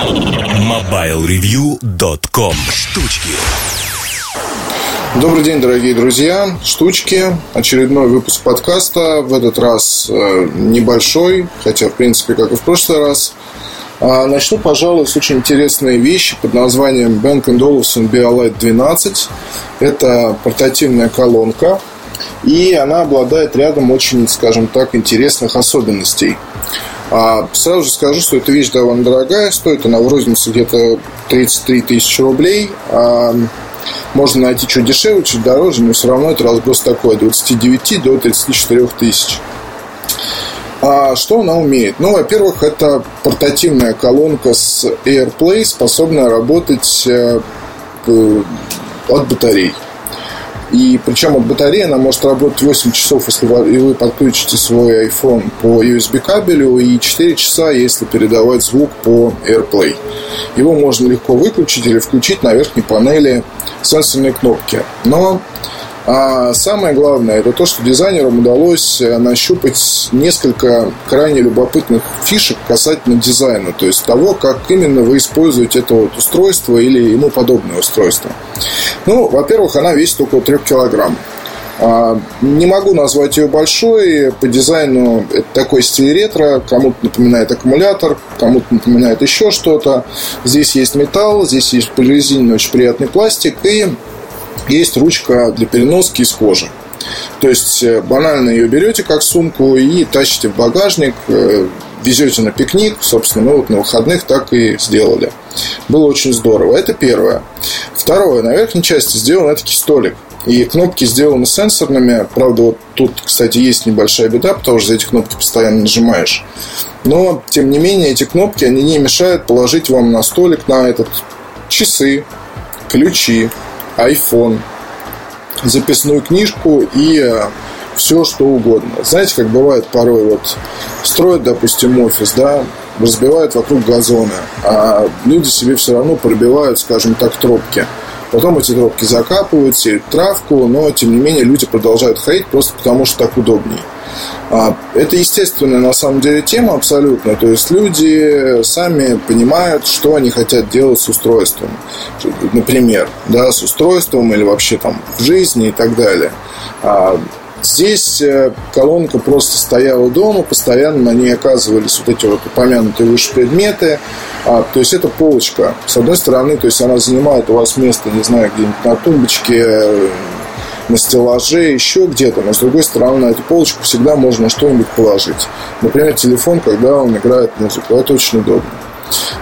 MobileReview.com Штучки Добрый день, дорогие друзья. Штучки. Очередной выпуск подкаста. В этот раз э, небольшой, хотя, в принципе, как и в прошлый раз. А, начну, пожалуй, с очень интересной вещи под названием Bank Olufsen Biolight 12. Это портативная колонка, и она обладает рядом очень, скажем так, интересных особенностей. А сразу же скажу, что эта вещь довольно дорогая, стоит она в рознице где-то 33 тысячи рублей. А можно найти чуть дешевле, чуть дороже, но все равно это разброс такой, от 29 до 34 тысяч. А что она умеет? Ну, во-первых, это портативная колонка с AirPlay, способная работать э, от батарей. И причем от батареи она может работать 8 часов, если вы подключите свой iPhone по USB кабелю, и 4 часа, если передавать звук по AirPlay. Его можно легко выключить или включить на верхней панели сенсорной кнопки. Но а самое главное, это то, что дизайнерам удалось э, нащупать несколько крайне любопытных фишек касательно дизайна, то есть того, как именно вы используете это вот устройство или ему подобное устройство. Ну, во-первых, она весит около 3 килограмм. А, не могу назвать ее большой. По дизайну это такой стиль ретро. Кому-то напоминает аккумулятор, кому-то напоминает еще что-то. Здесь есть металл, здесь есть прорезиненный очень приятный пластик. И есть ручка для переноски из кожи. То есть э, банально ее берете как сумку и тащите в багажник, э, везете на пикник, собственно, мы вот на выходных так и сделали. Было очень здорово. Это первое. Второе. На верхней части сделан таки столик. И кнопки сделаны сенсорными. Правда, вот тут, кстати, есть небольшая беда, потому что эти кнопки постоянно нажимаешь. Но, тем не менее, эти кнопки, они не мешают положить вам на столик, на этот часы, ключи, iPhone, записную книжку и э, все что угодно. Знаете, как бывает порой, вот строят, допустим, офис, да, разбивают вокруг газона, а люди себе все равно пробивают, скажем так, тропки. Потом эти тропки закапывают, сеют травку, но тем не менее люди продолжают ходить просто потому, что так удобнее. А, это естественная на самом деле тема абсолютно. То есть люди сами понимают, что они хотят делать с устройством. Например, да, с устройством или вообще там в жизни и так далее. А, здесь э, колонка просто стояла дома, постоянно на ней оказывались вот эти вот упомянутые выше предметы. А, то есть это полочка. С одной стороны, то есть она занимает у вас место, не знаю, где-нибудь на тумбочке, на стеллаже, еще где-то. Но с другой стороны, на эту полочку всегда можно что-нибудь положить. Например, телефон, когда он играет музыку. Это очень удобно.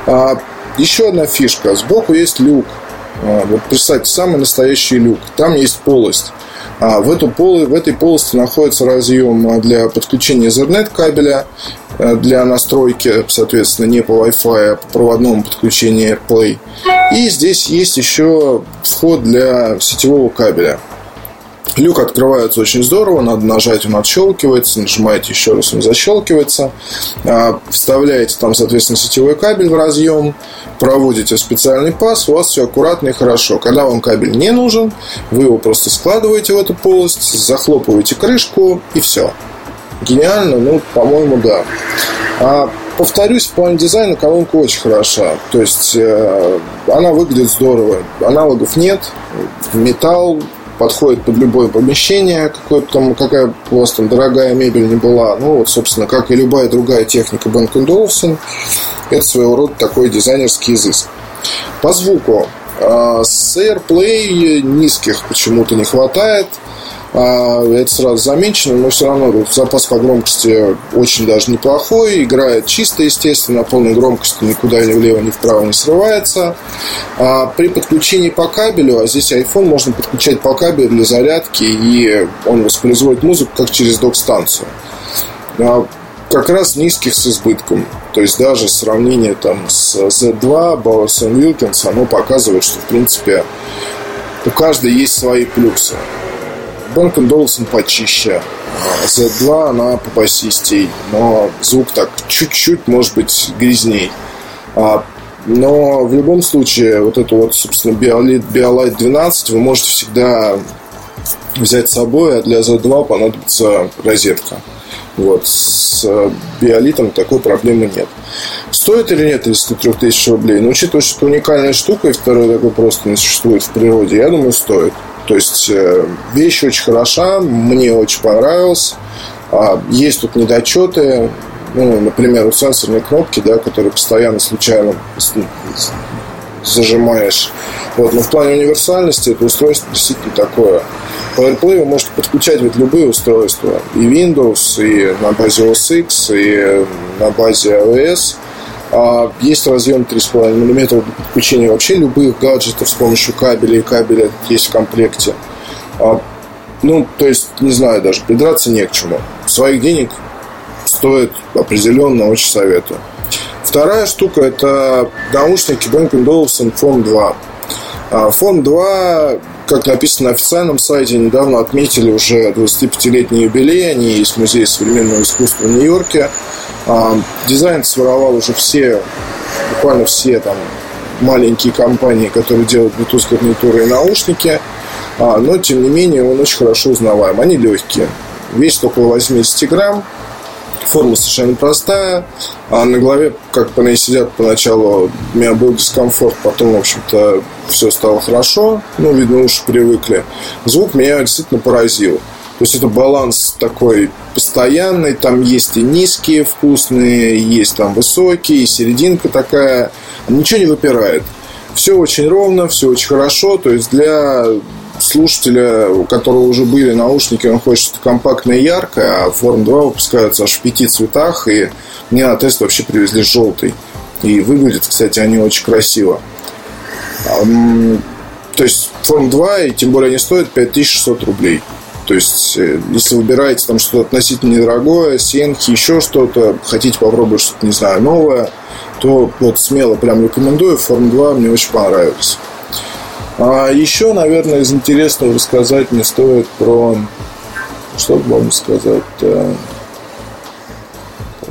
А, еще одна фишка. Сбоку есть люк. А, вот представьте, самый настоящий люк. Там есть полость. А в, эту пол, в этой полости находится разъем для подключения Ethernet кабеля э, для настройки, соответственно, не по Wi-Fi, а по проводному подключению AirPlay. И здесь есть еще вход для сетевого кабеля. Люк открывается очень здорово, надо нажать, он отщелкивается, нажимаете еще раз, он защелкивается. А, вставляете там, соответственно, сетевой кабель в разъем, проводите специальный паз, у вас все аккуратно и хорошо. Когда вам кабель не нужен, вы его просто складываете в эту полость, захлопываете крышку и все. Гениально, ну, по-моему, да. А, повторюсь, в плане дизайна колонка очень хороша. То есть э, она выглядит здорово. Аналогов нет. Металл, подходит под любое помещение, какое там, какая у вас там дорогая мебель не была. Ну, вот, собственно, как и любая другая техника Бенк Olufsen, это своего рода такой дизайнерский изыск. По звуку. А, с AirPlay низких почему-то не хватает. А, это сразу замечено, но все равно запас по громкости очень даже неплохой. Играет чисто, естественно, на полной громкости никуда ни влево, ни вправо не срывается. А при подключении по кабелю, а здесь iPhone можно подключать по кабелю для зарядки, и он воспроизводит музыку как через док-станцию. А как раз низких с избытком. То есть даже сравнение там с Z2 Bowers Wilkins, оно показывает, что в принципе у каждой есть свои плюсы. Бенкон Долсон почище. Z2 она попасистей, но звук так чуть-чуть, может быть, грязней. А, но в любом случае, вот эту вот, собственно, Biolight, Biolight 12 вы можете всегда взять с собой, а для Z2 понадобится розетка. Вот, с биолитом такой проблемы нет. Стоит или нет 33 тысяч рублей? Ну, учитывая, что это уникальная штука, и второй такой просто не существует в природе, я думаю, стоит. То есть, э, вещь очень хороша, мне очень понравилась. А, есть тут недочеты, ну, например, у сенсорной кнопки, да, которые постоянно случайно зажимаешь. Вот, но в плане универсальности это устройство действительно такое. По AirPlay вы можете подключать ведь любые устройства. И Windows, и на базе OS X, и на базе iOS. А есть разъем 3,5 мм для подключения вообще любых гаджетов с помощью кабеля и кабеля есть в комплекте. А, ну, то есть, не знаю даже, придраться не к чему. Своих денег стоит определенно, очень советую. Вторая штука – это наушники Bang Olufsen Phone 2. Phone 2, как написано на официальном сайте, недавно отметили уже 25-летний юбилей. Они есть в Музее современного искусства в Нью-Йорке. А, дизайн своровал уже все, буквально все там маленькие компании, которые делают Bluetooth гарнитуры и наушники. А, но, тем не менее, он очень хорошо узнаваем. Они легкие. Весит около 80 грамм. Форма совершенно простая. А на голове, как по ней сидят поначалу, у меня был дискомфорт, потом, в общем-то, все стало хорошо. Ну, видно, уж привыкли. Звук меня действительно поразил. То есть это баланс такой постоянный, там есть и низкие вкусные, есть там высокие, серединка такая. Ничего не выпирает. Все очень ровно, все очень хорошо. То есть для слушателя, у которого уже были наушники, он хочет что-то компактное и яркое, а Form 2 выпускаются аж в пяти цветах, и мне на тест вообще привезли желтый. И выглядят, кстати, они очень красиво. То есть Form 2, и тем более они стоят 5600 рублей. То есть, э, если выбираете там что-то относительно недорогое, сенки, еще что-то, хотите попробовать что-то, не знаю, новое, то вот смело прям рекомендую. Form 2 мне очень понравилось. А еще, наверное, из интересного рассказать мне стоит про... Что бы вам сказать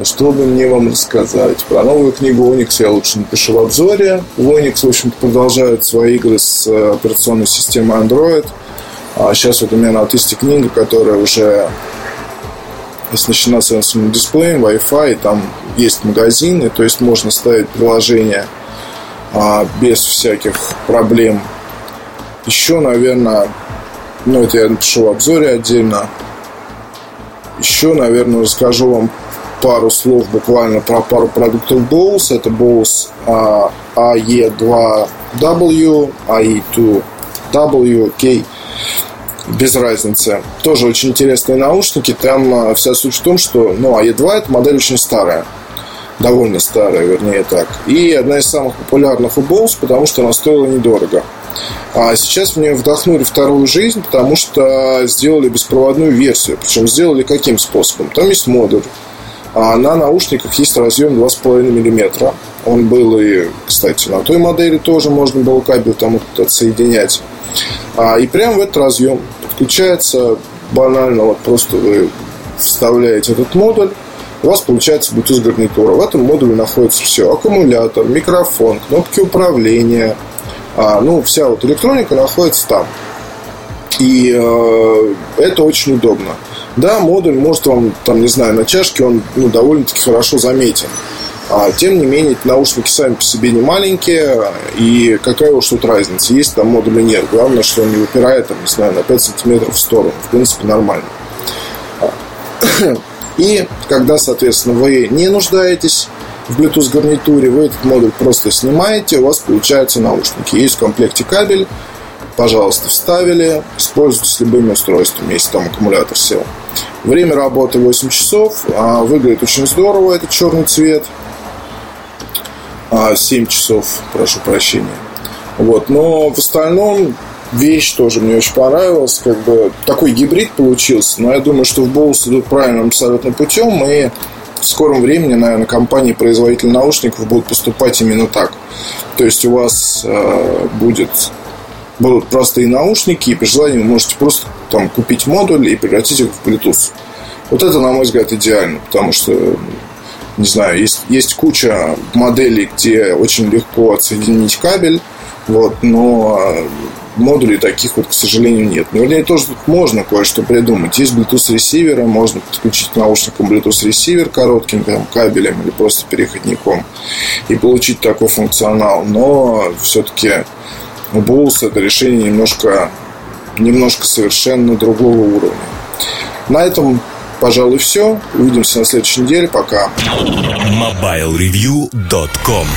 Что бы мне вам рассказать? Про новую книгу Onyx я лучше напишу в обзоре. В Onyx, в общем-то, продолжают свои игры с э, операционной системой Android. А сейчас вот у меня на тесте книга, которая уже оснащена сенсорным дисплеем, Wi-Fi, там есть магазины, то есть можно ставить приложение а, без всяких проблем еще, наверное, ну, это я напишу в обзоре отдельно. Еще, наверное, расскажу вам пару слов буквально про пару продуктов Bose. Это Bose AE2W, AE2W, K. Без разницы. Тоже очень интересные наушники. Там а, вся суть в том, что ну, AE2 это модель очень старая. Довольно старая, вернее так. И одна из самых популярных у Bose, потому что она стоила недорого. А сейчас мне вдохнули вторую жизнь, потому что сделали беспроводную версию. Причем сделали каким способом? Там есть модуль. А на наушниках есть разъем 2,5 мм. Он был и, кстати, на той модели тоже можно было кабель там отсоединять. А, и прямо в этот разъем подключается банально, вот просто вы вставляете этот модуль, у вас получается Bluetooth гарнитура. В этом модуле находится все. Аккумулятор, микрофон, кнопки управления, а, ну, вся вот электроника находится там. И э, это очень удобно. Да, модуль может вам, там, не знаю, на чашке он ну, довольно-таки хорошо заметен. А, тем не менее, наушники сами по себе не маленькие, и какая уж тут разница, есть там модуль или нет. Главное, что он не выпирает, там, не знаю, на 5 сантиметров в сторону. В принципе, нормально. И когда, соответственно, вы не нуждаетесь в Bluetooth гарнитуре, вы этот модуль просто снимаете, у вас получаются наушники. Есть в комплекте кабель, пожалуйста, вставили, используйте с любыми устройствами, если там аккумулятор сел. Время работы 8 часов, а, выглядит очень здорово этот черный цвет. 7 а, часов, прошу прощения. Вот, но в остальном вещь тоже мне очень понравилась. Как бы такой гибрид получился. Но я думаю, что в Bose идут правильным абсолютно путем. И в скором времени, наверное, компании-производители наушников будут поступать именно так. То есть у вас э, будет, будут простые наушники, и при желании вы можете просто там купить модуль и превратить их в Bluetooth. Вот это, на мой взгляд, идеально, потому что не знаю, есть, есть куча моделей, где очень легко отсоединить кабель, вот, но модулей таких вот, к сожалению, нет. Но, вернее, тоже тут можно кое-что придумать. Есть Bluetooth ресиверы, можно подключить к наушникам Bluetooth ресивер коротким там, кабелем или просто переходником и получить такой функционал. Но все-таки у Bose это решение немножко, немножко совершенно другого уровня. На этом, пожалуй, все. Увидимся на следующей неделе. Пока. MobileReview.com